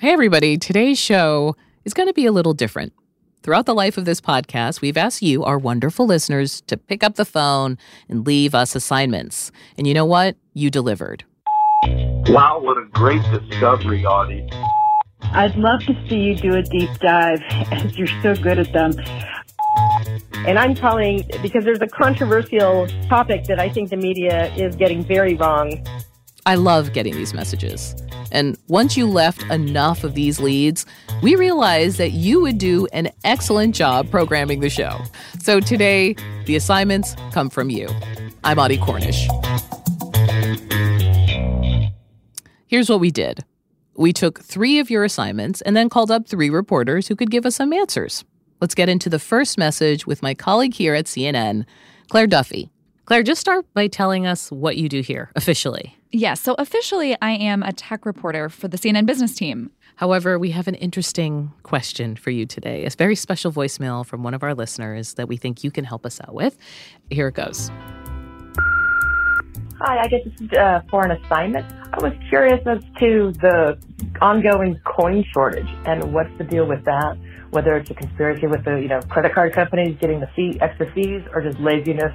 Hey, everybody. Today's show is going to be a little different. Throughout the life of this podcast, we've asked you, our wonderful listeners, to pick up the phone and leave us assignments. And you know what? You delivered. Wow, what a great discovery, Audie. I'd love to see you do a deep dive, as you're so good at them. And I'm calling because there's a controversial topic that I think the media is getting very wrong. I love getting these messages. And once you left enough of these leads, we realized that you would do an excellent job programming the show. So today, the assignments come from you. I'm Audie Cornish. Here's what we did we took three of your assignments and then called up three reporters who could give us some answers. Let's get into the first message with my colleague here at CNN, Clare Duffy. Clare, just start by telling us what you do here officially. Yes, so officially, I am a tech reporter for the CNN business team. However, we have an interesting question for you today, a very special voicemail from one of our listeners that we think you can help us out with. Here it goes. Hi, I guess this is uh, for an assignment. I was curious as to the ongoing coin shortage and what's the deal with that. Whether it's a conspiracy with the you know credit card companies getting the fee extra fees, or just laziness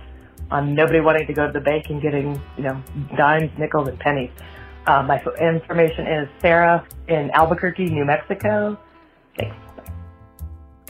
on nobody wanting to go to the bank and getting you know dimes, nickels, and pennies. Uh, my information is Sarah in Albuquerque, New Mexico. Thanks.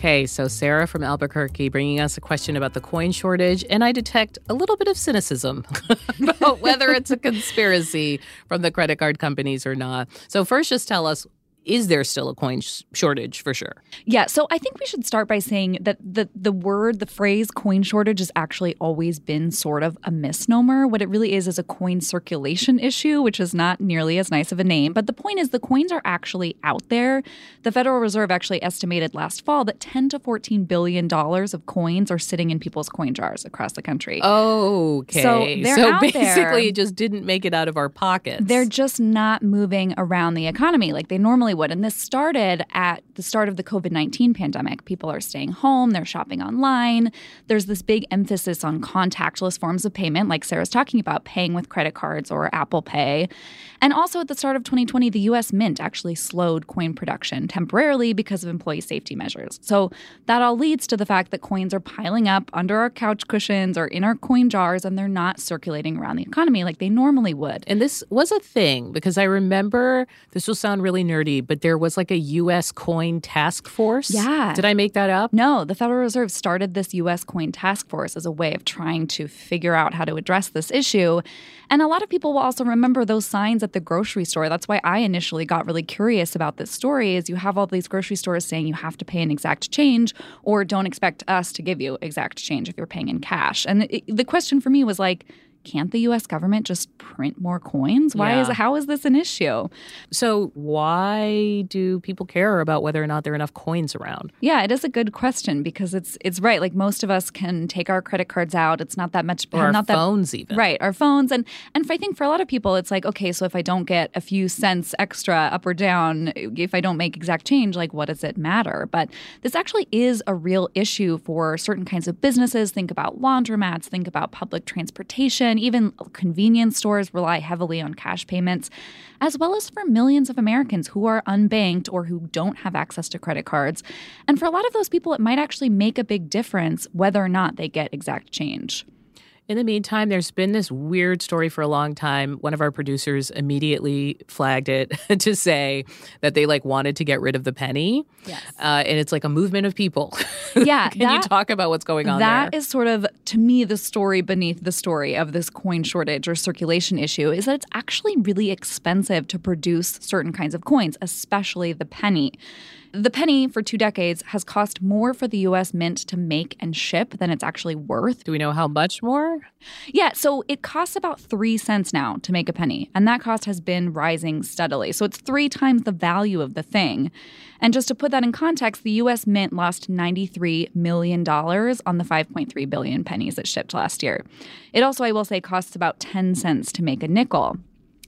Okay, so Sarah from Albuquerque bringing us a question about the coin shortage, and I detect a little bit of cynicism about whether it's a conspiracy from the credit card companies or not. So, first, just tell us is there still a coin sh- shortage for sure? Yeah, so I think we should start by saying that the the word, the phrase coin shortage has actually always been sort of a misnomer. What it really is is a coin circulation issue, which is not nearly as nice of a name. But the point is the coins are actually out there. The Federal Reserve actually estimated last fall that 10 to 14 billion dollars of coins are sitting in people's coin jars across the country. Okay. So, so basically there. it just didn't make it out of our pockets. They're just not moving around the economy like they normally would. And this started at the start of the COVID 19 pandemic. People are staying home, they're shopping online. There's this big emphasis on contactless forms of payment, like Sarah's talking about, paying with credit cards or Apple Pay. And also at the start of 2020, the US Mint actually slowed coin production temporarily because of employee safety measures. So that all leads to the fact that coins are piling up under our couch cushions or in our coin jars and they're not circulating around the economy like they normally would. And this was a thing because I remember this will sound really nerdy, but there was like a US coin task force. Yeah. Did I make that up? No, the Federal Reserve started this US coin task force as a way of trying to figure out how to address this issue. And a lot of people will also remember those signs at the grocery store. That's why I initially got really curious about this story is you have all these grocery stores saying you have to pay an exact change or don't expect us to give you exact change if you're paying in cash. And it, the question for me was like, can't the US government just print more coins? Why Yeah. is how is this an issue? So why do people care about whether or not there are enough coins around? Yeah, it is a good question because it's it's right. Like most of us can take our credit cards out. It's not that much Or our not that phones even. Right, our phones and and I think for a lot of people it's like okay, so if I don't get a few cents extra up or down, if I don't make exact change, like what does it matter? But this actually is a real issue for certain kinds of businesses. Think about laundromats, think about public transportation, even convenience stores rely heavily on cash payments, as well as for millions of Americans who are unbanked or who don't have access to credit cards. And for a lot of those people it might actually make a big difference whether or not they get exact change. In the meantime, there's been this weird story for a long time. One of our producers immediately flagged it to say that they like wanted to get rid of the penny. Yes. Uh, and it's like a movement of people. Yeah, Can you talk about what's going on That there? is sort of, to me, the story beneath the story of this coin shortage or circulation issue is that it's actually really expensive to produce certain kinds of coins, especially the penny. The penny for two decades has cost more for the US Mint to make and ship than it's actually worth. Do we know how much more? Yeah, so it costs about three cents now to make a penny, and that cost has been rising steadily. So it's three times the value of the thing. And just to put that in context, the US Mint lost $93 million on the 5.3 billion pennies it shipped last year. It also, I will say, costs about 10 cents to make a nickel.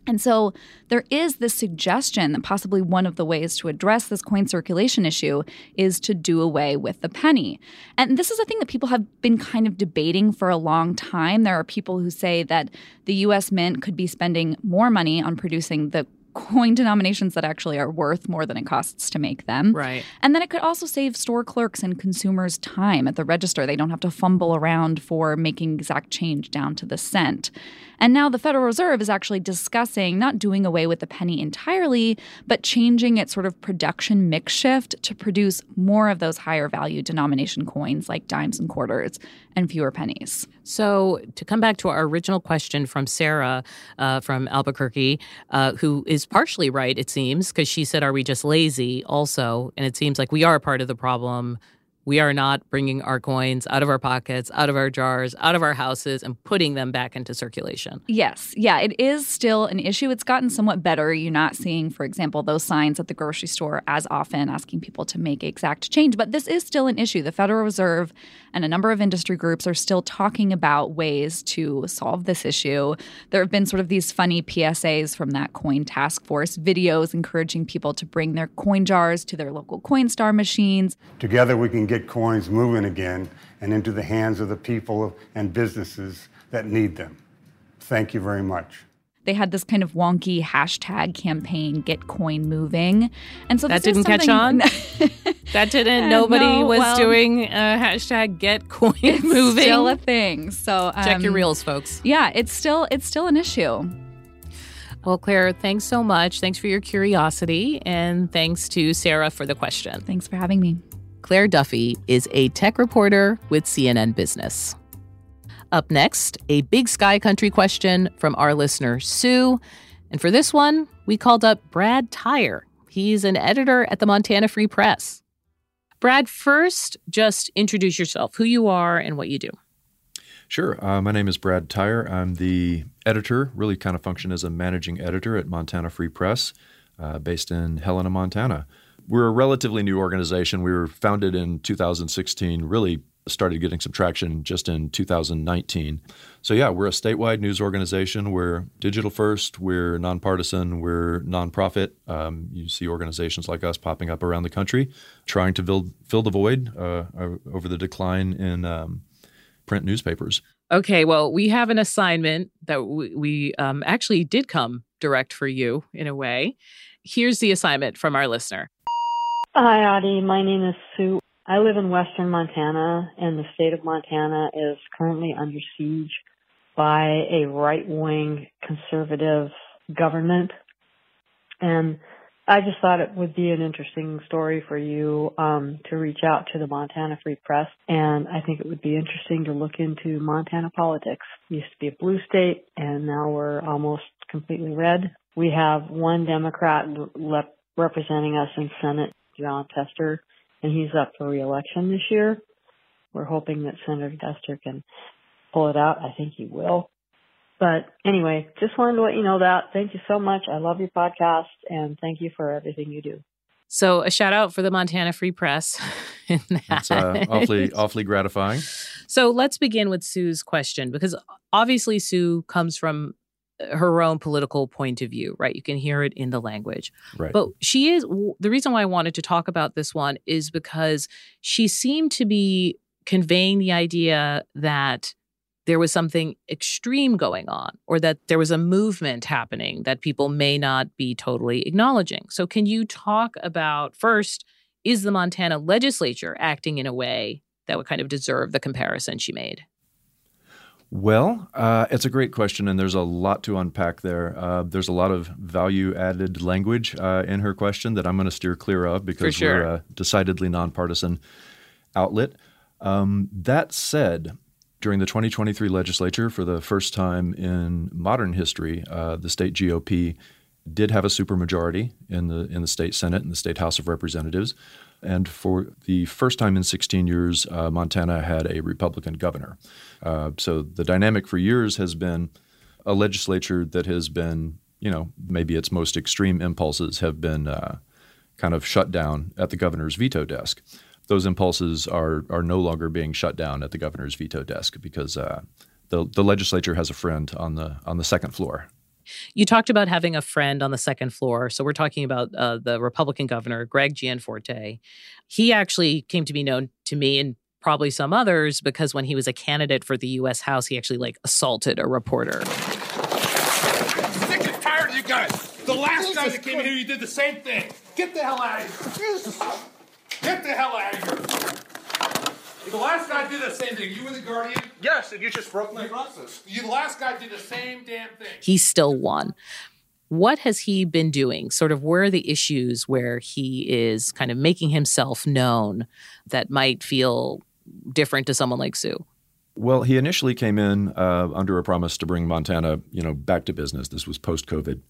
And so there is this suggestion that possibly one of the ways to address this coin circulation issue is to do away with the penny. And this is a thing that people have been kind of debating for a long time. There are people who say that the US Mint could be spending more money on producing the coin denominations that actually are worth more than it costs to make them. Right. And then it could also save store clerks and consumers time at the register. They don't have to fumble around for making exact change down to the cent. And now the Federal Reserve is actually discussing not doing away with the penny entirely, but changing its sort of production mix shift to produce more of those higher value denomination coins like dimes and quarters and fewer pennies. So, to come back to our original question from Sarah uh, from Albuquerque, uh, who is partially right, it seems, because she said, Are we just lazy? Also, and it seems like we are part of the problem we are not bringing our coins out of our pockets, out of our jars, out of our houses, and putting them back into circulation. Yes. Yeah, it is still an issue. It's gotten somewhat better. You're not seeing, for example, those signs at the grocery store as often asking people to make exact change. But this is still an issue. The Federal Reserve and a number of industry groups are still talking about ways to solve this issue. There have been sort of these funny PSAs from that coin task force, videos encouraging people to bring their coin jars to their local Coinstar machines. Together, we can get get coins moving again and into the hands of the people and businesses that need them. Thank you very much. They had this kind of wonky hashtag campaign, get coin moving. And so that didn't catch on. that didn't. Nobody no, was well, doing a hashtag get coin it's moving. Still a thing. So um, check your um, reels, folks. Yeah, it's still it's still an issue. Well, Clare, thanks so much. Thanks for your curiosity. And thanks to Sarah for the question. Thanks for having me. Clare Duffy is a tech reporter with CNN Business. Up next, a big sky country question from our listener, Sue. And for this one, we called up Brad Tyer. He's an editor at the Montana Free Press. Brad, first, just introduce yourself, who you are, and what you do. Sure. Uh, my name is Brad Tyer. I'm the editor, really kind of function as a managing editor at Montana Free Press, uh, based in Helena, Montana we're a relatively new organization. We were founded in 2016, really started getting some traction just in 2019. So, yeah, we're a statewide news organization. We're digital first, we're nonpartisan, we're nonprofit. Um, you see organizations like us popping up around the country trying to fill, fill the void uh over the decline in um, print newspapers. Okay, well, we have an assignment that we, we um, actually did come direct for you in a way. Here's the assignment from our listener. Hi, Audie. My name is Sue. I live in western Montana, and the state of Montana is currently under siege by a right wing conservative government. And I just thought it would be an interesting story for you um, to reach out to the Montana Free Press. And I think it would be interesting to look into Montana politics. It used to be a blue state, and now we're almost completely red. We have one Democrat representing us in Senate Jon Tester, and he's up for reelection this year. We're hoping that Senator Tester can pull it out. I think he will. But anyway, just wanted to let you know that. Thank you so much. I love your podcast and thank you for everything you do. So a shout out for the Montana Free Press. That's uh, awfully awfully gratifying. So let's begin with Sue's question because obviously Sue comes from her own political point of view, right? You can hear it in the language. Right. But she is the reason why I wanted to talk about this one is because she seemed to be conveying the idea that there was something extreme going on or that there was a movement happening that people may not be totally acknowledging. So can you talk about first is the Montana legislature acting in a way that would kind of deserve the comparison she made? Well, uh, it's a great question, and there's a lot to unpack there. Uh, there's a lot of value added language uh, in her question that I'm going to steer clear of because sure. we're a decidedly nonpartisan outlet. Um, that said, during the 2023 legislature, for the first time in modern history, uh, the state GOP did have a supermajority in the in the state Senate and the state House of Representatives. And for the first time in 16 years, uh, Montana had a Republican governor. Uh, so the dynamic for years has been a legislature that has been, you know, maybe its most extreme impulses have been uh, kind of shut down at the governor's veto desk. Those impulses are are no longer being shut down at the governor's veto desk because uh, the the legislature has a friend on the on the second floor you talked about having a friend on the second floor. So we're talking about uh, the Republican governor, Greg Gianforte. He actually came to be known to me and probably some others because when he was a candidate for the U.S. House, he actually like assaulted a reporter. Sick and tired of you guys. The last guy guy that came in here, you did the same thing. Get the hell out of here. Get the hell out of here. The last guy did the same thing. You were the guardian. Yes, and you just broke my process. You, the last guy did the same damn thing. He still won. What has he been doing? Sort of where are the issues where he is kind of making himself known that might feel different to someone like Sue? Well, he initially came in uh, under a promise to bring Montana, you know, back to business. This was post-COVID.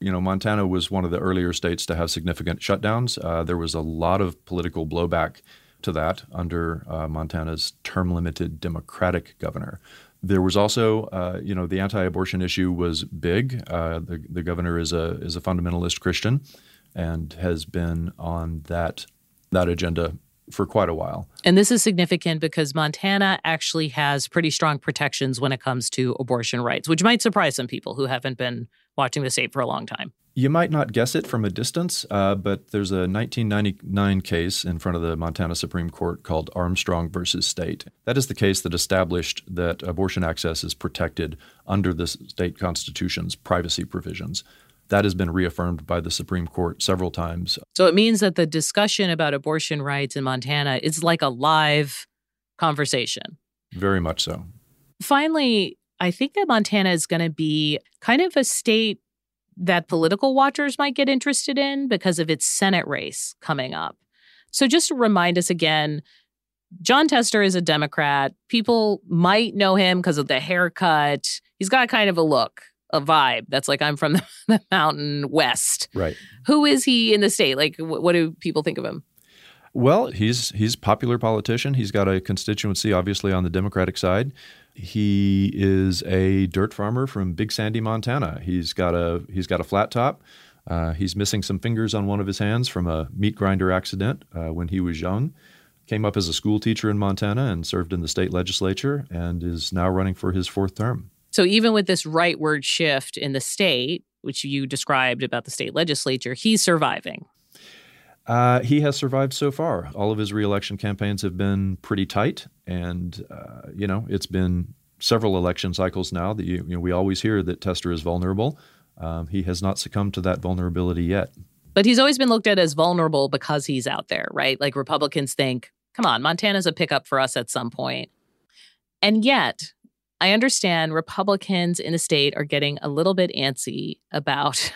You know, Montana was one of the earlier states to have significant shutdowns. Uh, there was a lot of political blowback to that under uh, Montana's term-limited Democratic governor. There was also, uh, you know, the anti-abortion issue was big. Uh, the, the governor is a is a fundamentalist Christian, and has been on that that agenda for quite a while. And this is significant because Montana actually has pretty strong protections when it comes to abortion rights, which might surprise some people who haven't been watching the state for a long time. You might not guess it from a distance, uh, but there's a 1999 case in front of the Montana Supreme Court called Armstrong versus State. That is the case that established that abortion access is protected under the state constitution's privacy provisions. That has been reaffirmed by the Supreme Court several times. So it means that the discussion about abortion rights in Montana is like a live conversation. Very much so. Finally, I think that Montana is going to be kind of a state that political watchers might get interested in because of its Senate race coming up. So just to remind us again, Jon Tester is a Democrat. People might know him because of the haircut. He's got kind of a look, a vibe that's like, I'm from the mountain west. Right. Who is he in the state? Like, wh- what do people think of him? Well, he's he's popular politician. He's got a constituency, obviously, on the Democratic side. He is a dirt farmer from Big Sandy, Montana. He's got a he's got a flat top. Uh, he's missing some fingers on one of his hands from a meat grinder accident uh, when he was young. Came up as a school teacher in Montana and served in the state legislature and is now running for his fourth term. So even with this rightward shift in the state, which you described about the state legislature, he's surviving. Uh, he has survived so far. All of his reelection campaigns have been pretty tight, and uh, you know it's been several election cycles now that you, you know, we always hear that Tester is vulnerable. Um, he has not succumbed to that vulnerability yet. But he's always been looked at as vulnerable because he's out there, right? Like Republicans think, come on, Montana's a pickup for us at some point. And yet, I understand Republicans in the state are getting a little bit antsy about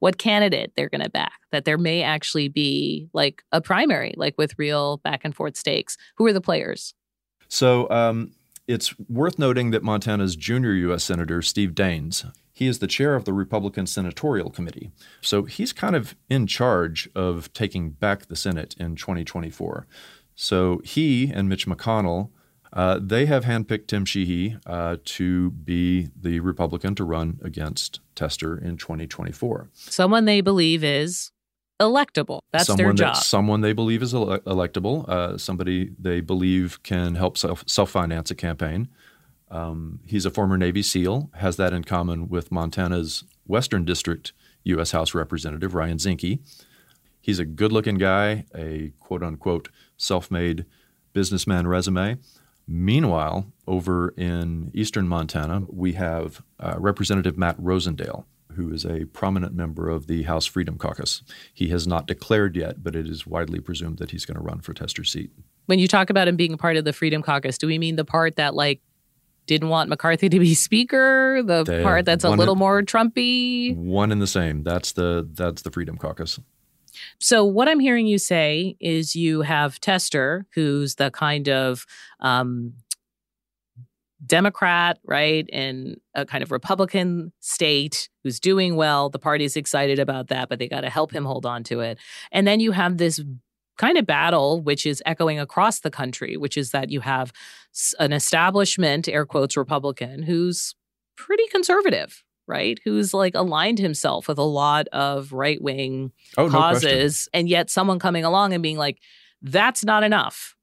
what candidate they're going to back, that there may actually be like a primary, like with real back and forth stakes. Who are the players? So um, it's worth noting that Montana's junior U.S. Senator, Steve Daines, he is the chair of the Republican Senatorial Committee. So he's kind of in charge of taking back the Senate in 2024. So he and Mitch McConnell uh, they have handpicked Tim Sheehy uh, to be the Republican to run against Tester in 2024. Someone they believe is electable. That's someone their job. That, someone they believe is ele- electable. Uh, somebody they believe can help self self finance a campaign. Um, he's a former Navy SEAL. Has that in common with Montana's Western District U.S. House Representative Ryan Zinke. He's a good looking guy, a quote unquote self made businessman resume. Meanwhile, over in eastern Montana, we have uh, Representative Matt Rosendale, who is a prominent member of the House Freedom Caucus. He has not declared yet, but it is widely presumed that he's going to run for Tester's seat. When you talk about him being part of the Freedom Caucus, do we mean the part that like didn't want McCarthy to be speaker, the They- part that's a little in- more Trumpy? One and the same. That's the that's the Freedom Caucus. So what I'm hearing you say is you have Tester, who's the kind of um, Democrat, right, in a kind of Republican state who's doing well. The party's excited about that, but they got to help him hold on to it. And then you have this kind of battle, which is echoing across the country, which is that you have an establishment, air quotes, Republican, who's pretty conservative, right? Who's like aligned himself with a lot of right wing Oh, no causes, and yet someone coming along and being like, that's not enough.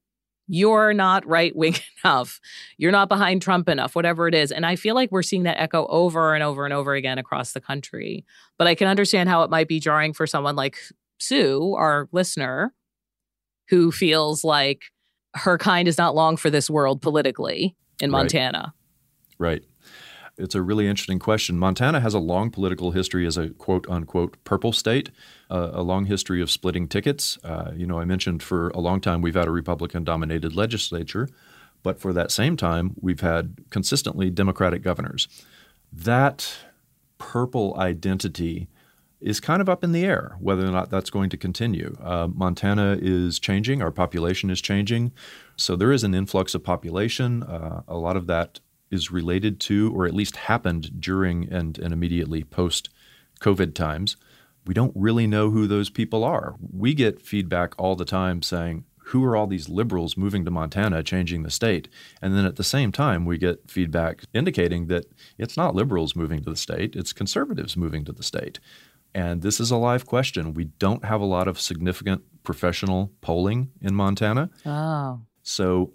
You're not right wing enough. You're not behind Trump enough, whatever it is. And I feel like we're seeing that echo over and over and over again across the country. But I can understand how it might be jarring for someone like Sue, our listener, who feels like her kind is not long for this world politically in Right. Montana. Right. It's a really interesting question. Montana has a long political history as a quote unquote purple state, uh, a long history of splitting tickets. Uh, you know, I mentioned for a long time we've had a Republican dominated legislature, but for that same time, we've had consistently Democratic governors. That purple identity is kind of up in the air whether or not that's going to continue. Uh, Montana is changing, our population is changing. So there is an influx of population. Uh, a lot of that is related to, or at least happened during and, and immediately post COVID times. We don't really know who those people are. We get feedback all the time saying, who are all these liberals moving to Montana, changing the state? And then at the same time, we get feedback indicating that it's not liberals moving to the state, it's conservatives moving to the state. And this is a live question. We don't have a lot of significant professional polling in Montana. Oh. So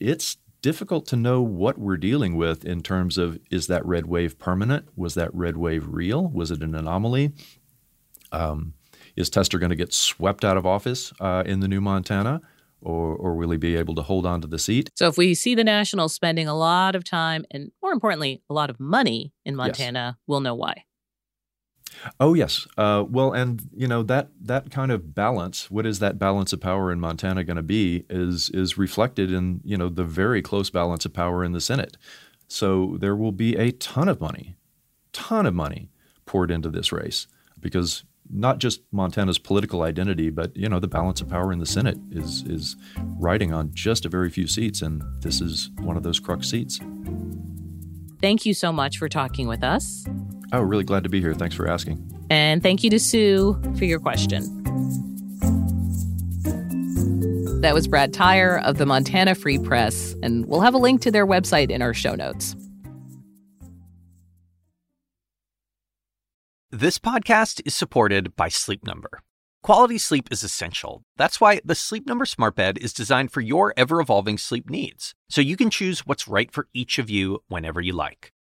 it's difficult to know what we're dealing with in terms of is that red wave permanent? Was that red wave real? Was it an anomaly? Um, is Tester going to get swept out of office uh, in the new Montana? Or, or will he be able to hold on to the seat? So, if we see the Nationals spending a lot of time and, more importantly, a lot of money in Montana, yes. we'll know why. Oh yes. Uh, well, and you know that that kind of balance. What is that balance of power in Montana going to be? Is is reflected in you know the very close balance of power in the Senate. So there will be a ton of money, ton of money poured into this race because not just Montana's political identity, but you know the balance of power in the Senate is is riding on just a very few seats, and this is one of those crux seats. Thank you so much for talking with us. Oh, really glad to be here. Thanks for asking. And thank you to Sue for your question. That was Brad Tyer of the Montana Free Press, and we'll have a link to their website in our show notes. This podcast is supported by Sleep Number. Quality sleep is essential. That's why the Sleep Number Smart Bed is designed for your ever evolving sleep needs, so you can choose what's right for each of you whenever you like.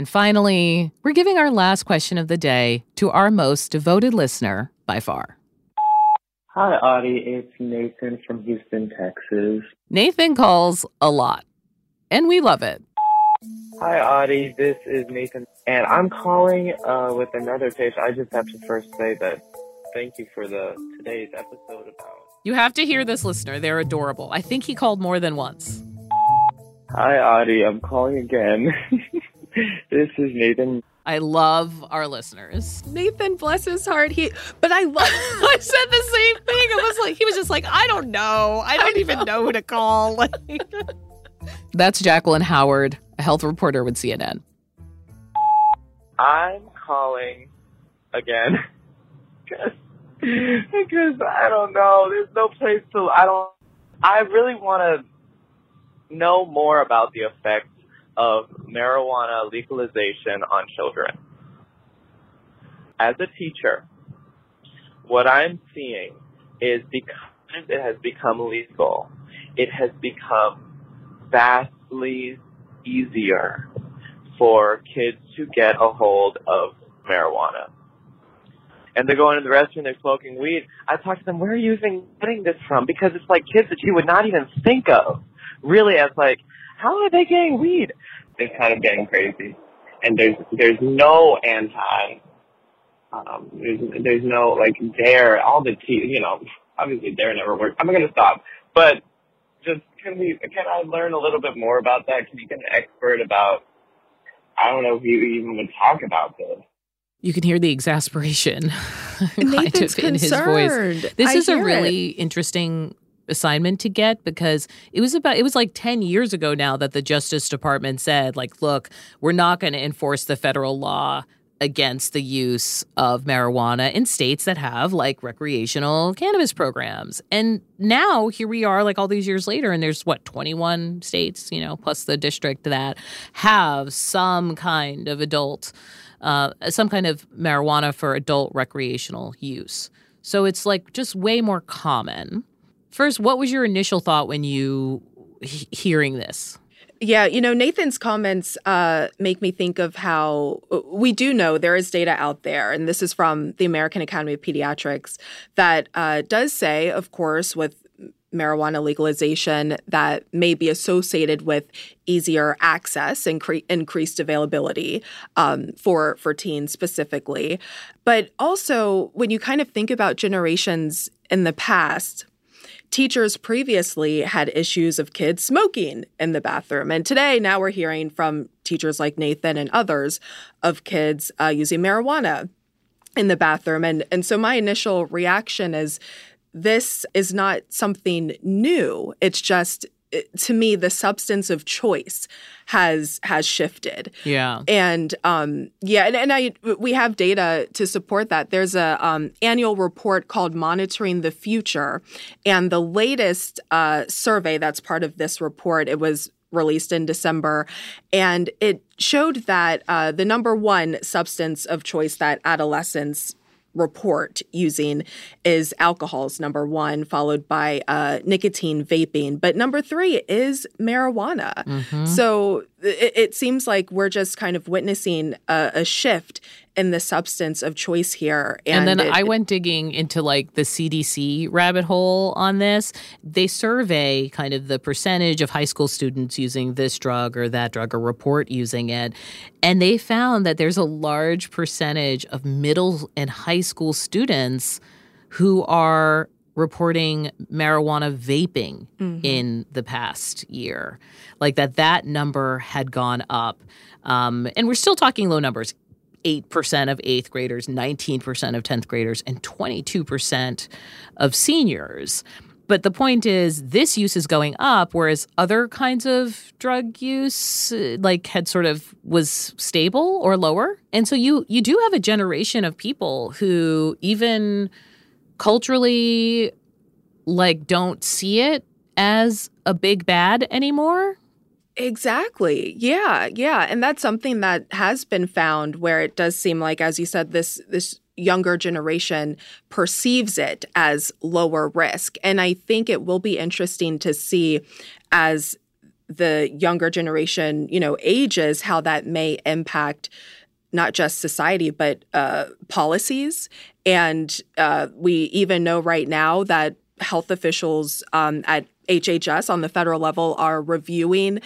And finally, we're giving our last question of the day to our most devoted listener by far. Hi, Audie. It's Nathan from Houston, Texas. Nathan calls a lot, and we love it. Hi, Audie. This is Nathan, and I'm calling uh, with another pitch. I just have to first say that thank you for the today's episode about. You have to hear this listener. They're adorable. I think he called more than once. Hi, Audie. I'm calling again. this is Nathan. I love our listeners. Nathan, bless his heart. He, but I love. I said the same thing. I was like, he was just like, I don't know. I don't I even know. who to call. Like, that's Jacqueline Howard, a health reporter with CNN. I'm calling again because because I don't know. There's no place to. I don't. I really want to know more about the effects of marijuana legalization on children. As a teacher, what I'm seeing is because it has become legal, it has become vastly easier for kids to get a hold of marijuana. and they're going to the restroom, they're smoking weed. I talk to them, where are you even getting this from? Because it's like kids that you would not even think of really as like, how are they getting weed? It's kind of getting crazy. And there's, there's no anti, um, there's, there's no, like, dare, all the, t- you know, obviously dare never worked. I'm going to stop. But just, can we, can I learn a little bit more about that? Can you get an expert about, I don't know if you even would talk about this. You can hear the exasperation kind Nathan's of in his concerned. voice. This I is a hear really interesting assignment to get because it was about it was like 10 years ago now that the Justice Department said like look, we're not going to enforce the federal law against the use of marijuana in states that have like recreational cannabis programs. And now here we are like all these years later and there's what 21 states, you know, plus the district that have some kind of adult uh, some kind of marijuana for adult recreational use. So it's like just way more common. First, what was your initial thought when you he- hearing this? Yeah, you know, Nathan's comments uh, make me think of how uh, we do know there is data out there, and this is from the American Academy of Pediatrics, that uh, does say, of course, with marijuana legalization that may be associated with easier access and incre- increased availability um, for for teens specifically but also when you kind of think about generations in the past teachers previously had issues of kids smoking in the bathroom. And today, now we're hearing from teachers like Nathan and others of kids uh, using marijuana in the bathroom. And, and so my initial reaction is this is not something new. It's just to me the substance of choice has has shifted Yeah. and um, yeah, and, and I we have data to support that. There's a um, annual report called Monitoring the Future, and the latest uh, survey that's part of this report. It was released in December, and it showed that uh, the number one substance of choice that adolescents report using is alcohol's number one, followed by uh, nicotine vaping. But number three is marijuana. Mhm. So it, it seems like we're just kind of witnessing a, a shift in the substance of choice here. And, then it- I went digging into like the CDC rabbit hole on this. They survey kind of the percentage of high school students using this drug or that drug or report using it. And they found that there's a large percentage of middle and high school students who are reporting marijuana vaping Mhm. in the past year like that that number had gone up um, and we're still talking low numbers 8% of eighth graders 19% of 10th graders and 22% of seniors. But the point is this use is going up whereas other kinds of drug use uh, like had sort of was stable or lower. And so you you do have a generation of people who even culturally like don't see it as a big bad anymore Exactly. Yeah, yeah, and that's something that has been found where it does seem like as you said this this younger generation perceives it as lower risk. And I think it will be interesting to see as the younger generation, you know, ages how that may impact not just society but uh, policies. And uh, we even know right now that health officials um, at HHS on the federal level are reviewing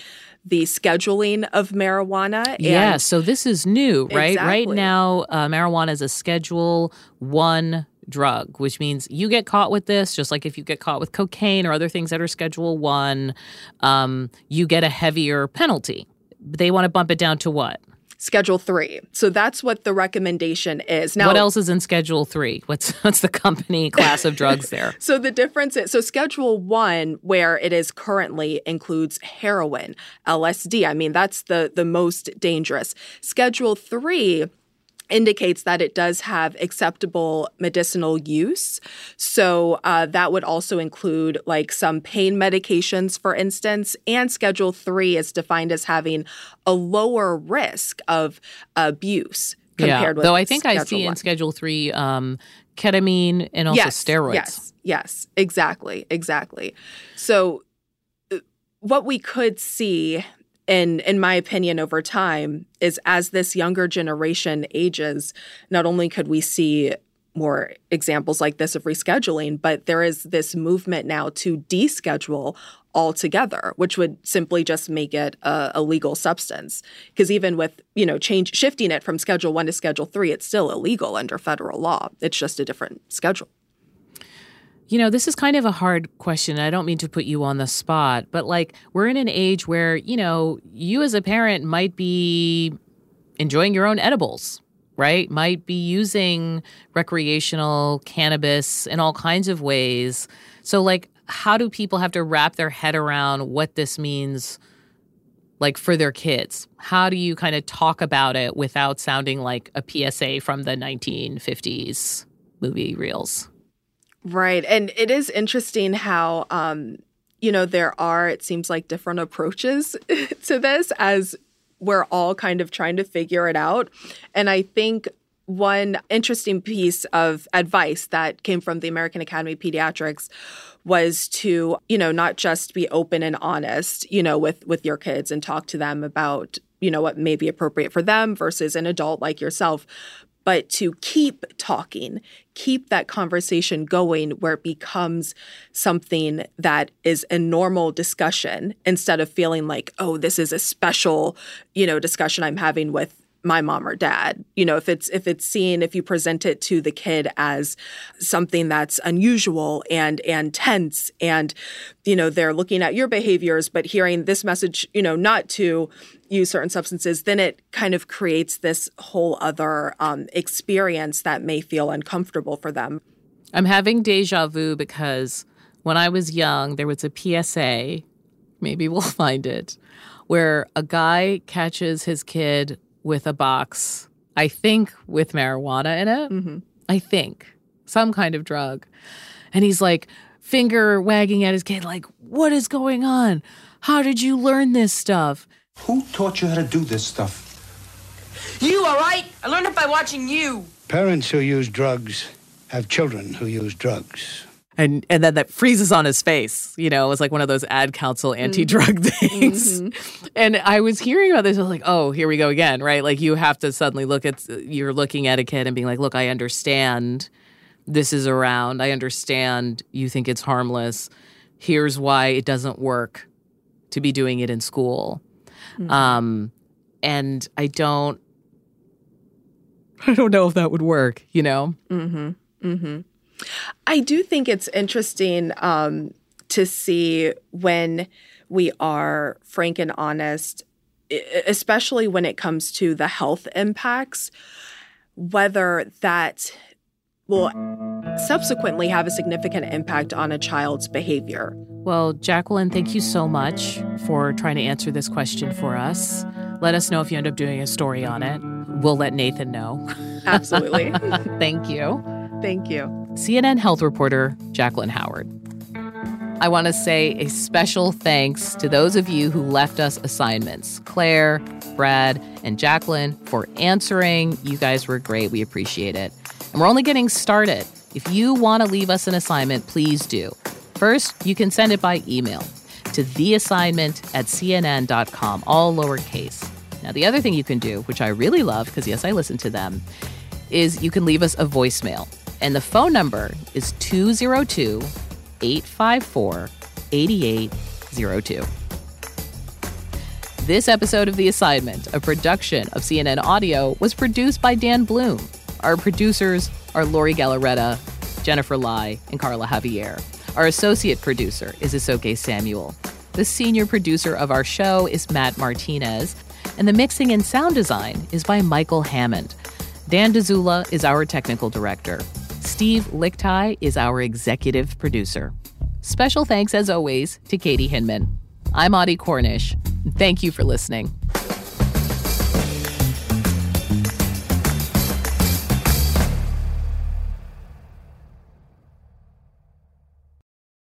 the scheduling of marijuana. And yeah so this is new right? Right now uh, marijuana is a schedule one drug which means you get caught with this just like if you get caught with cocaine or other things that are schedule one um, you get a heavier penalty. They want to bump it down to what Schedule three. So that's what the recommendation is. Now, what else is in schedule three what's what's the company class of drugs there So the difference is so schedule one, where it is currently includes heroin, LSD. I mean, that's the the most dangerous. Schedule three indicates that it does have acceptable medicinal use. So uh, that would also include like some pain medications, for instance. And Schedule three is defined as having a lower risk of abuse compared with. yeah though i think i Schedule see in schedule three um, ketamine and also yes, steroids Yes, yes, exactly, exactly. So, uh, what we could see, in in my opinion, over time, is as this younger generation ages, not only could we see more examples like this of rescheduling, but there is this movement now to deschedule altogether, which would simply just make it a, a legal substance. Because even with you know change shifting it from Schedule One to Schedule Three, it's still illegal under federal law. It's just a different schedule. You know, this is kind of a hard question. I don't mean to put you on the spot, but like we're in an age where, you know, you as a parent might be enjoying your own edibles, right? Might be using recreational cannabis in all kinds of ways. So, like, how do people have to wrap their head around what this means? Like for their kids, how do you kind of talk about it without sounding like a PSA from the 1950s movie reels? Right. And it is interesting how, um, you know, there are, it seems like, different approaches to this as we're all kind of trying to figure it out. And I think one interesting piece of advice that came from the American Academy of Pediatrics was to, you know, not just be open and honest, you know, with with your kids and talk to them about, you know, what may be appropriate for them versus an adult like yourself, but to keep talking, keep that conversation going where it becomes something that is a normal discussion instead of feeling like, oh, this is a special, you know, discussion I'm having with my mom or dad you know if it's if it's seen if you present it to the kid as something that's unusual and and tense and you know they're looking at your behaviors but hearing this message you know not to use certain substances then it kind of creates this whole other um, experience that may feel uncomfortable for them. I'm having deja vu because when i was young there was a psa maybe we'll find it where a guy catches his kid with a box, I think with marijuana in it. Mm-hmm. I think some kind of drug. And he's like finger wagging at his kid, like, What is going on? How did you learn this stuff? Who taught you how to do this stuff? You, all right? I learned it by watching you. Parents who use drugs have children who use drugs and and then that freezes on his face you know it was like one of those ad council anti-drug mm. things. Mm-hmm. and i was hearing about this i was like oh here we go again right? Like you have to suddenly look at you're looking at a kid and being like look i understand this is around. I understand you think it's harmless. Here's why it doesn't work to be doing it in school. Mm-hmm. um and i don't i don't know if that would work you know? Mm-hmm. Mm-hmm I do think it's interesting um, to see when we are frank and honest, especially when it comes to the health impacts, whether that will subsequently have a significant impact on a child's behavior. Well, Jacqueline, thank you so much for trying to answer this question for us. Let us know if you end up doing a story on it. We'll let Nathan know. Absolutely. thank you. Thank you. CNN health reporter Jacqueline Howard. I want to say a special thanks to those of you who left us assignments Clare, Brad, and Jacqueline for answering. You guys were great. We appreciate it. And we're only getting started. If you want to leave us an assignment, please do. First, you can send it by email to theassignment at cnn.com, all lowercase. Now, the other thing you can do, which I really love because, yes, I listen to them, is you can leave us a voicemail. And the phone number is 202 854 8802. This episode of The Assignment, a production of CNN Audio, was produced by Dan Bloom. Our producers are Lori Galarreta, Jennifer Lai, and Carla Javier. Our associate producer is Isoke Samuel. The senior producer of our show is Matt Martinez, and the mixing and sound design is by Michael Hammond. Dan Dzula is our technical director. Steve Lickteig is our executive producer. Special thanks, as always, to Katie Hinman. I'm Audie Cornish. Thank you for listening.